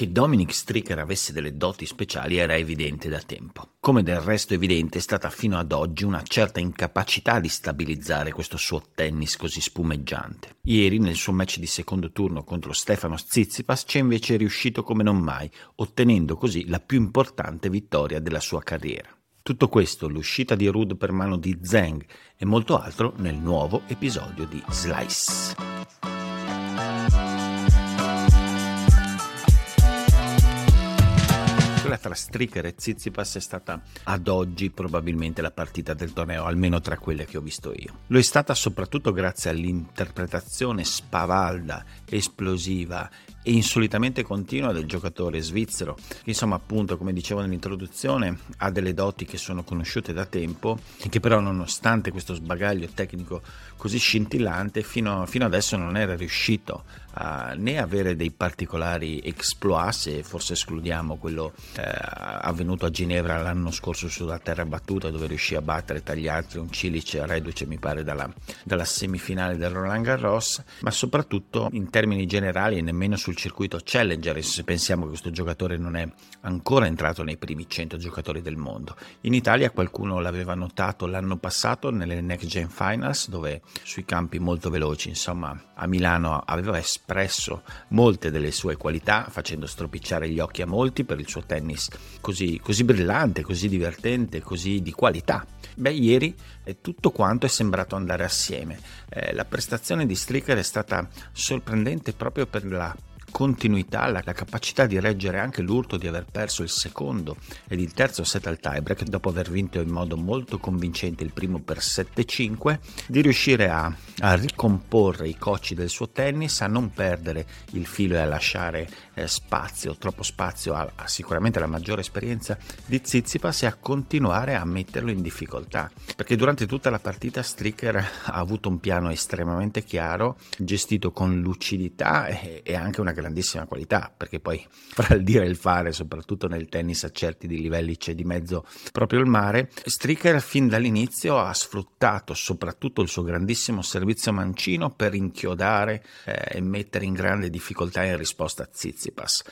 Che Dominic Stricker avesse delle doti speciali era evidente da tempo. Come del resto evidente è stata fino ad oggi una certa incapacità di stabilizzare questo suo tennis così spumeggiante. Ieri, nel suo match di secondo turno contro Stefano Tsitsipas, c'è invece riuscito come non mai, ottenendo così la più importante vittoria della sua carriera. Tutto questo, l'uscita di Rude per mano di Zeng e molto altro nel nuovo episodio di Slice. Quella tra Stricker e Zizipas è stata ad oggi probabilmente la partita del torneo, almeno tra quelle che ho visto io. Lo è stata soprattutto grazie all'interpretazione spavalda, esplosiva e insolitamente continua del giocatore svizzero, insomma appunto come dicevo nell'introduzione ha delle doti che sono conosciute da tempo e che però nonostante questo sbagaglio tecnico così scintillante fino, fino adesso non era riuscito a né avere dei particolari exploit se forse escludiamo quello eh, avvenuto a Ginevra l'anno scorso sulla terra battuta dove riuscì a battere tra gli altri un Cilice reduce mi pare dalla, dalla semifinale del Roland Garros ma soprattutto in termini generali e nemmeno sul circuito Challenger se pensiamo che questo giocatore non è ancora entrato nei primi 100 giocatori del mondo in Italia qualcuno l'aveva notato l'anno passato nelle Next Gen Finals dove sui campi molto veloci insomma a Milano aveva espresso molte delle sue qualità facendo stropicciare gli occhi a molti per il suo tennis così, così brillante, così divertente, così di qualità. Beh, ieri tutto quanto è sembrato andare assieme. Eh, la prestazione di Stricker è stata sorprendente proprio per la continuità, la, la, capacità di reggere anche l'urto di aver perso il secondo ed il terzo set al tiebreak dopo aver vinto in modo molto convincente il primo per 7-5, di riuscire a, a ricomporre i cocci del suo tennis, a non perdere il filo e a lasciare eh, spazio, troppo spazio a, a, sicuramente la maggiore esperienza di Zizipas e a continuare a metterlo in difficoltà, perché durante tutta la partita Stricker ha avuto un piano estremamente chiaro, gestito con lucidità e, e anche una grandissima qualità, perché poi fra il dire e il fare, soprattutto nel tennis a certi di livelli c'è di mezzo proprio il mare, Stricker fin dall'inizio ha sfruttato soprattutto il suo grandissimo servizio mancino per inchiodare eh, e mettere in grande difficoltà in risposta a Tsitsipas.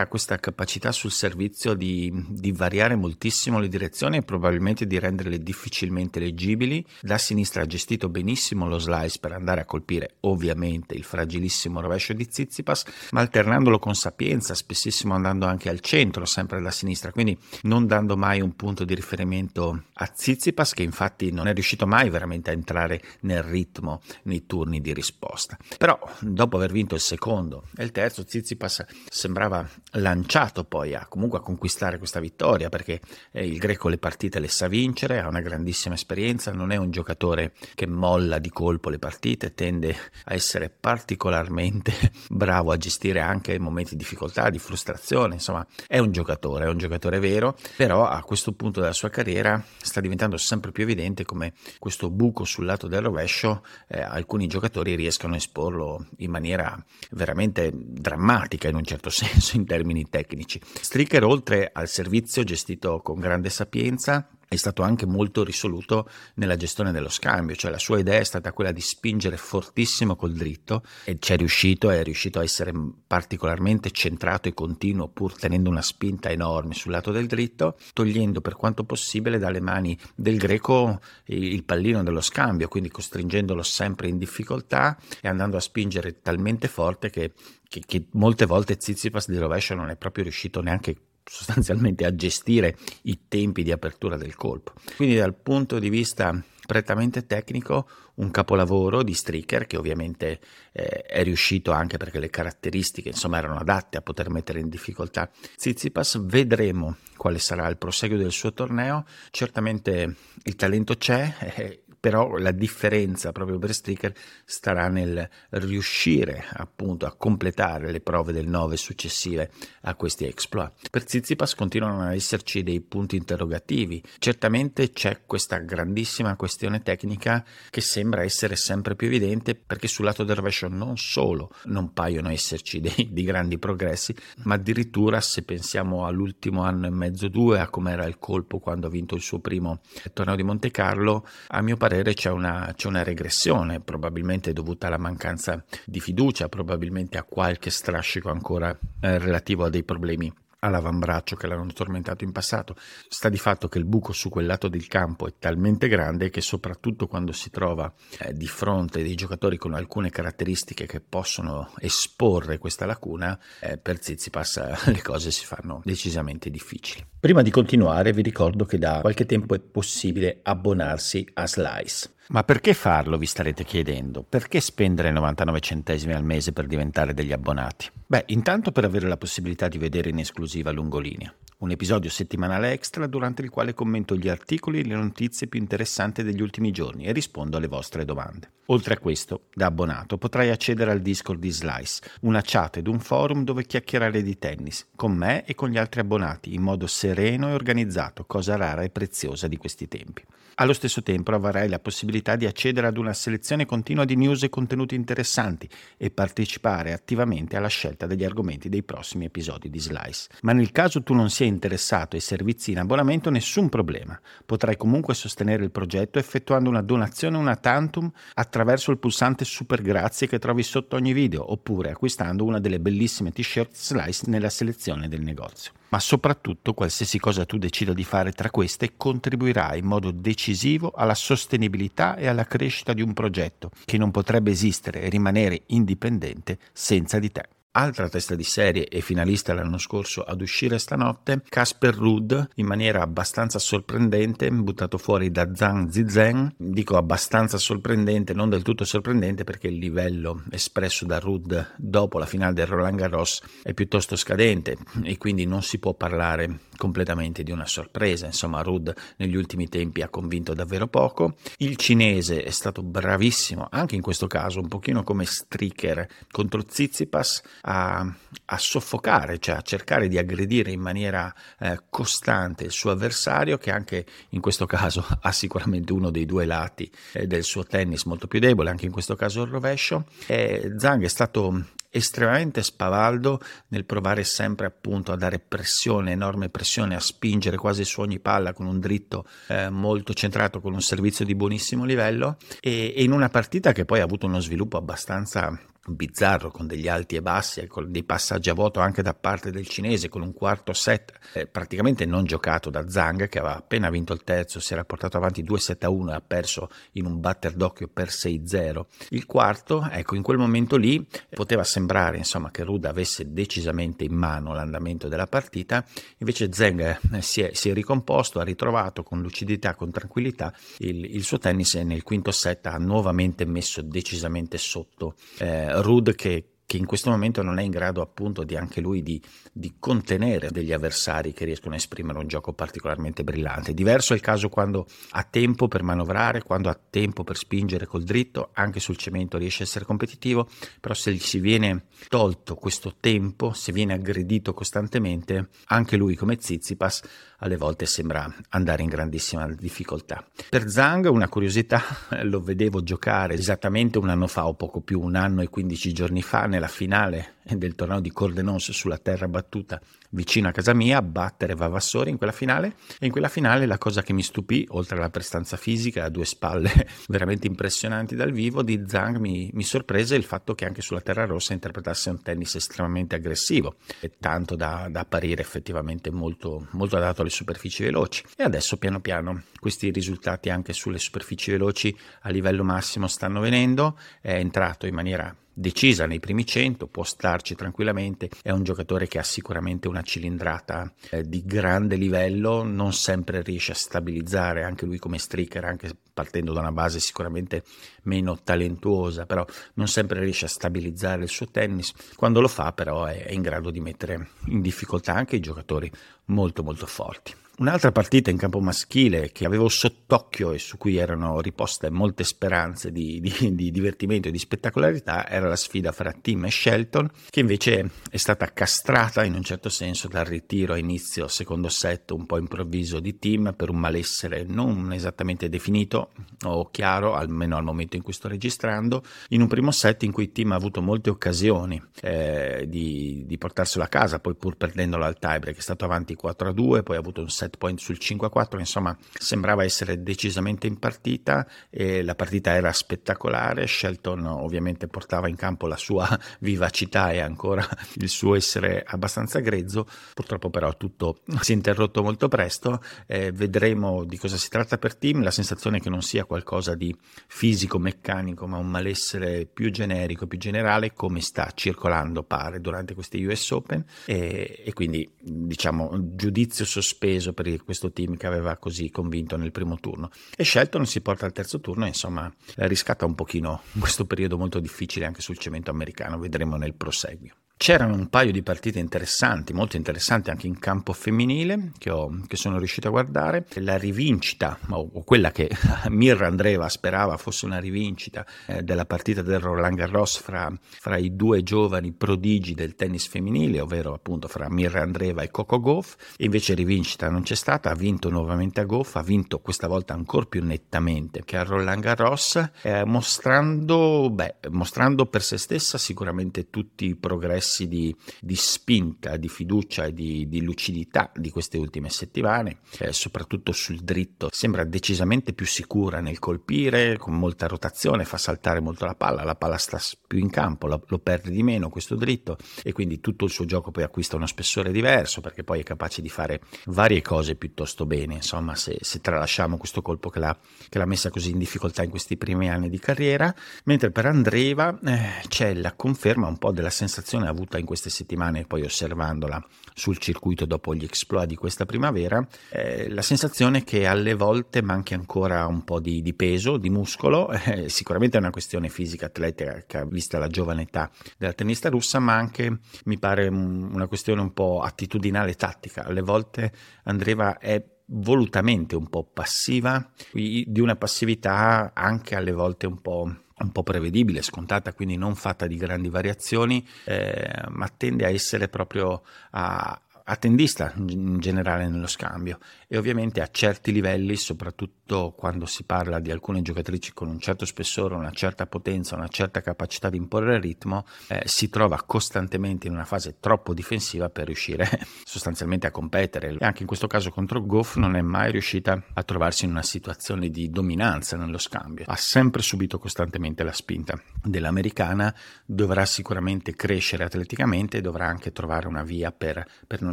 Ha questa capacità sul servizio di, di variare moltissimo le direzioni e probabilmente di renderle difficilmente leggibili. Da sinistra ha gestito benissimo lo slice per andare a colpire ovviamente il fragilissimo rovescio di Tsitsipas, ma alternandolo con sapienza, spessissimo andando anche al centro, sempre da sinistra, quindi non dando mai un punto di riferimento a Tsitsipas, che infatti non è riuscito mai veramente a entrare nel ritmo nei turni di risposta. Però, dopo aver vinto il secondo e il terzo, Tsitsipas sembrava lanciato poi a comunque a conquistare questa vittoria, perché eh, il greco le partite le sa vincere, ha una grandissima esperienza, non è un giocatore che molla di colpo le partite, tende a essere particolarmente bravo a gestire anche momenti di difficoltà, di frustrazione, insomma è un giocatore, è un giocatore vero, però a questo punto della sua carriera sta diventando sempre più evidente come questo buco sul lato del rovescio eh, alcuni giocatori riescano a esporlo in maniera veramente drammatica in un certo senso in termini tecnici. Stricker oltre al servizio gestito con grande sapienza è stato anche molto risoluto nella gestione dello scambio, cioè la sua idea è stata quella di spingere fortissimo col dritto e ci è riuscito, è riuscito a essere particolarmente centrato e continuo pur tenendo una spinta enorme sul lato del dritto, togliendo per quanto possibile dalle mani del greco il pallino dello scambio, quindi costringendolo sempre in difficoltà e andando a spingere talmente forte che, che, che molte volte Zizipas di rovescio non è proprio riuscito neanche sostanzialmente a gestire i tempi di apertura del colpo. Quindi dal punto di vista prettamente tecnico un capolavoro di Stricker che ovviamente eh, è riuscito anche perché le caratteristiche insomma erano adatte a poter mettere in difficoltà Tsitsipas vedremo quale sarà il proseguo del suo torneo certamente il talento c'è eh, però la differenza proprio per Stricker starà nel riuscire appunto a completare le prove del 9 successive a questi exploit. Per Zizipas continuano a esserci dei punti interrogativi, certamente c'è questa grandissima questione tecnica che sembra essere sempre più evidente perché sul lato del rovescio non solo non paiono esserci dei, dei grandi progressi, ma addirittura se pensiamo all'ultimo anno e mezzo, due, a come era il colpo quando ha vinto il suo primo torneo di Monte Carlo, a mio parere c'è una, c'è una regressione, probabilmente dovuta alla mancanza di fiducia, probabilmente a qualche strascico ancora eh, relativo a dei problemi all'avambraccio che l'hanno tormentato in passato. Sta di fatto che il buco su quel lato del campo è talmente grande che soprattutto quando si trova eh, di fronte dei giocatori con alcune caratteristiche che possono esporre questa lacuna, eh, per Zizipas le cose si fanno decisamente difficili. Prima di continuare vi ricordo che da qualche tempo è possibile abbonarsi a Slice. Ma perché farlo, vi starete chiedendo? Perché spendere 99 centesimi al mese per diventare degli abbonati? Beh, intanto per avere la possibilità di vedere in esclusiva Lungolinea, un episodio settimanale extra durante il quale commento gli articoli e le notizie più interessanti degli ultimi giorni e rispondo alle vostre domande. Oltre a questo, da abbonato potrai accedere al Discord di Slice, una chat ed un forum dove chiacchierare di tennis, con me e con gli altri abbonati, in modo sereno e organizzato, cosa rara e preziosa di questi tempi. Allo stesso tempo avrai la possibilità di accedere ad una selezione continua di news e contenuti interessanti e partecipare attivamente alla scelta degli argomenti dei prossimi episodi di Slice. Ma nel caso tu non sia interessato ai servizi in abbonamento, nessun problema. Potrai comunque sostenere il progetto effettuando una donazione una tantum attraverso il pulsante Super Grazie che trovi sotto ogni video oppure acquistando una delle bellissime t-shirt Slice nella selezione del negozio ma soprattutto qualsiasi cosa tu decida di fare tra queste contribuirà in modo decisivo alla sostenibilità e alla crescita di un progetto che non potrebbe esistere e rimanere indipendente senza di te. Altra testa di serie e finalista l'anno scorso ad uscire stanotte, Casper Rudd, in maniera abbastanza sorprendente, buttato fuori da Zhang Zizhen. Dico abbastanza sorprendente, non del tutto sorprendente perché il livello espresso da Rudd dopo la finale del Roland Garros è piuttosto scadente e quindi non si può parlare completamente di una sorpresa. Insomma, Rudd negli ultimi tempi ha convinto davvero poco. Il cinese è stato bravissimo, anche in questo caso, un pochino come streaker contro Tsitsipas a, a soffocare, cioè a cercare di aggredire in maniera eh, costante il suo avversario, che anche in questo caso ha sicuramente uno dei due lati eh, del suo tennis molto più debole, anche in questo caso il rovescio. E Zhang è stato estremamente spavaldo nel provare sempre appunto a dare pressione, enorme pressione, a spingere quasi su ogni palla con un dritto eh, molto centrato, con un servizio di buonissimo livello e, e in una partita che poi ha avuto uno sviluppo abbastanza bizzarro con degli alti e bassi con dei passaggi a vuoto anche da parte del cinese con un quarto set eh, praticamente non giocato da Zhang che aveva appena vinto il terzo si era portato avanti 2-7 a 1 e ha perso in un batter d'occhio per 6-0 il quarto ecco in quel momento lì poteva sembrare insomma che Ruda avesse decisamente in mano l'andamento della partita invece Zhang eh, si, è, si, è, ricomposto ha ritrovato con lucidità con tranquillità il, il suo tennis e nel quinto set ha nuovamente messo decisamente sotto eh, Rude che, che in questo momento non è in grado appunto di anche lui di, di, contenere degli avversari che riescono a esprimere un gioco particolarmente brillante. Diverso è il caso quando ha tempo per manovrare, quando ha tempo per spingere col dritto, anche sul cemento riesce a essere competitivo, però se gli si viene tolto questo tempo, se viene aggredito costantemente, anche lui come Zizipas alle volte sembra andare in grandissima difficoltà. Per Zhang una curiosità, lo vedevo giocare esattamente un anno fa o poco più, un anno e 15 giorni fa nella finale del torneo di Cordenons sulla terra battuta vicino a casa mia a battere Vavassori in quella finale. E in quella finale la cosa che mi stupì oltre alla prestanza fisica a due spalle veramente impressionanti dal vivo di Zhang mi, mi sorprese il fatto che anche sulla terra rossa interpretasse un tennis estremamente aggressivo tanto da, da apparire effettivamente molto, molto adatto alle superfici veloci. E adesso piano piano questi risultati anche sulle superfici veloci a livello massimo stanno venendo. È entrato in maniera decisa nei primi 100, può starci tranquillamente, è un giocatore che ha sicuramente una cilindrata eh, di grande livello, non sempre riesce a stabilizzare anche lui come streaker, anche partendo da una base sicuramente meno talentuosa, però non sempre riesce a stabilizzare il suo tennis, quando lo fa però è in grado di mettere in difficoltà anche i giocatori molto molto forti. Un'altra partita in campo maschile che avevo sott'occhio e su cui erano riposte molte speranze di, di, di, divertimento e di spettacolarità era la sfida fra Tim e Shelton, che invece è stata castrata in un certo senso dal ritiro a inizio secondo set un po' improvviso di Tim per un malessere non esattamente definito o chiaro, almeno al momento in cui sto registrando, in un primo set in cui Tim ha avuto molte occasioni eh, di, di portarselo a casa, poi pur perdendolo al tiebreak, è stato avanti 4-2, poi ha avuto un set set point sul 5-4, insomma sembrava essere decisamente in partita e la partita era spettacolare, Shelton ovviamente portava in campo la sua vivacità e ancora il suo essere abbastanza grezzo, purtroppo però tutto si è interrotto molto presto, eh, vedremo di cosa si tratta per Tim, la sensazione è che non sia qualcosa di fisico, meccanico, ma un malessere più generico, più generale, come sta circolando pare durante questi US Open. E, e quindi diciamo giudizio sospeso per questo team che aveva così convinto nel primo turno. E Shelton si porta al terzo turno, insomma, riscatta un pochino questo periodo molto difficile anche sul cemento americano, vedremo nel proseguio. C'erano un paio di partite interessanti, molto interessanti anche in campo femminile, che, ho, che sono riuscito a guardare. La rivincita, o quella che Mirra Andreva sperava fosse una rivincita eh, della partita del Roland Garros fra, fra, i due giovani prodigi del tennis femminile, ovvero appunto fra Mirra Andreva e Coco Goff. Invece rivincita non c'è stata, ha vinto nuovamente a Goff, ha vinto questa volta ancora più nettamente che a Roland Garros, eh, mostrando, beh, mostrando per se stessa sicuramente tutti i progressi processi di, di spinta, di fiducia e di, di, lucidità di queste ultime settimane, eh, soprattutto sul dritto, sembra decisamente più sicura nel colpire, con molta rotazione, fa saltare molto la palla, la palla sta più in campo, lo, lo perde di meno questo dritto e quindi tutto il suo gioco poi acquista uno spessore diverso perché poi è capace di fare varie cose piuttosto bene, insomma se, se tralasciamo questo colpo che l'ha, che l'ha, messa così in difficoltà in questi primi anni di carriera, mentre per Andreva eh, c'è la conferma un po' della sensazione avuta avuta in queste settimane, poi osservandola sul circuito dopo gli exploit di questa primavera, eh, la sensazione che alle volte manchi ancora un po' di, di peso, di muscolo, eh, sicuramente è una questione fisica atletica vista la giovane età della tennista russa, ma anche mi pare una questione un po' attitudinale tattica. Alle volte Andreva è volutamente un po' passiva, di una passività anche alle volte un po' un po' prevedibile, scontata, quindi non fatta di grandi variazioni, eh, ma tende a essere proprio a, attendista in generale nello scambio e ovviamente a certi livelli, soprattutto quando si parla di alcune giocatrici con un certo spessore, una certa potenza, una certa capacità di imporre il ritmo, eh, si trova costantemente in una fase troppo difensiva per riuscire sostanzialmente a competere. E anche in questo caso contro Goff non è mai riuscita a trovarsi in una situazione di dominanza nello scambio. Ha sempre subito costantemente la spinta dell'americana, dovrà sicuramente crescere atleticamente dovrà anche trovare una via per, per non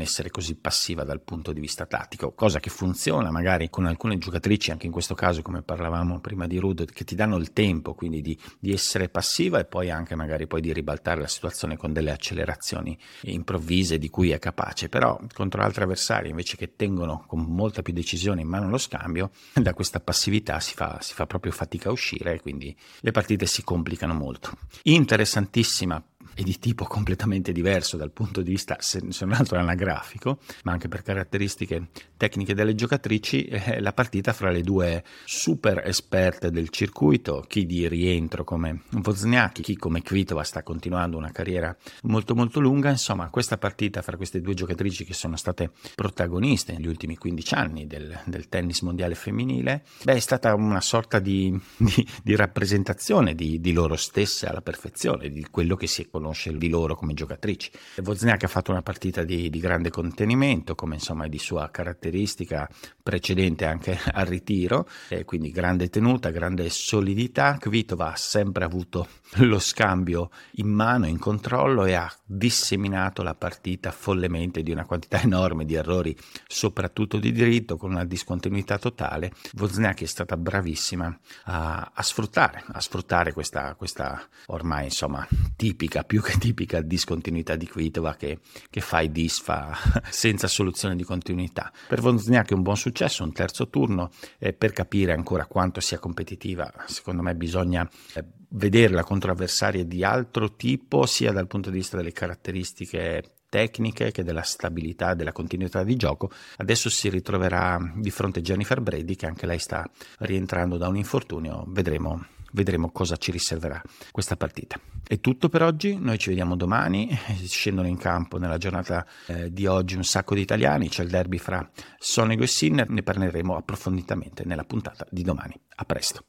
essere così passiva dal punto di vista tattico, cosa che funziona magari con alcune giocatrici, anche in questo caso come parlavamo prima di Rud, che ti danno il tempo quindi di, di essere passiva e poi anche magari poi di ribaltare la situazione con delle accelerazioni improvvise di cui è capace, però contro altri avversari invece che tengono con molta più decisione in mano lo scambio, da questa passività si fa, si fa proprio fatica a uscire e quindi le partite si complicano molto. Interessantissima e di tipo completamente diverso dal punto di vista, se, non altro anagrafico, ma anche per caratteristiche tecniche delle giocatrici, è la partita fra le due super esperte del circuito, chi di rientro come Wozniacki, chi come Kvitova sta continuando una carriera molto molto lunga, insomma questa partita fra queste due giocatrici che sono state protagoniste negli ultimi 15 anni del, del tennis mondiale femminile, beh, è stata una sorta di, di, di rappresentazione di, di loro stesse alla perfezione, di quello che si è conosce di loro come giocatrici. Wozniak ha fatto una partita di, di grande contenimento, come insomma è di sua caratteristica precedente anche al ritiro, eh, quindi grande tenuta, grande solidità. Kvitova ha sempre avuto lo scambio in mano, in controllo e ha disseminato la partita follemente di una quantità enorme di errori, soprattutto di diritto, con una discontinuità totale. Wozniak è stata bravissima a, a sfruttare, a sfruttare questa, questa ormai insomma tipica più che tipica discontinuità di Kvitova che, che fa e disfa senza soluzione di continuità. Per Wozniak è un buon successo, un terzo turno, eh, per capire ancora quanto sia competitiva, secondo me bisogna eh, vederla contro avversarie di altro tipo, sia dal punto di vista delle caratteristiche tecniche che della stabilità della continuità di gioco. Adesso si ritroverà di fronte a Jennifer Brady che anche lei sta rientrando da un infortunio, vedremo vedremo cosa ci riserverà questa partita. È tutto per oggi, noi ci vediamo domani, scendono in campo nella giornata eh, di oggi un sacco di italiani, c'è il derby fra Sonego e Sinner, ne parleremo approfonditamente nella puntata di domani. A presto.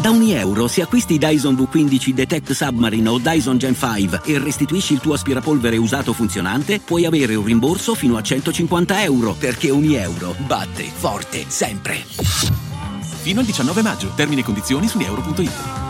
Da ogni euro, se acquisti Dyson V15 Detect Submarine o Dyson Gen 5 e restituisci il tuo aspirapolvere usato funzionante, puoi avere un rimborso fino a 150 euro, perché ogni euro batte forte sempre. Fino al 19 maggio. Termini e condizioni su euro.it.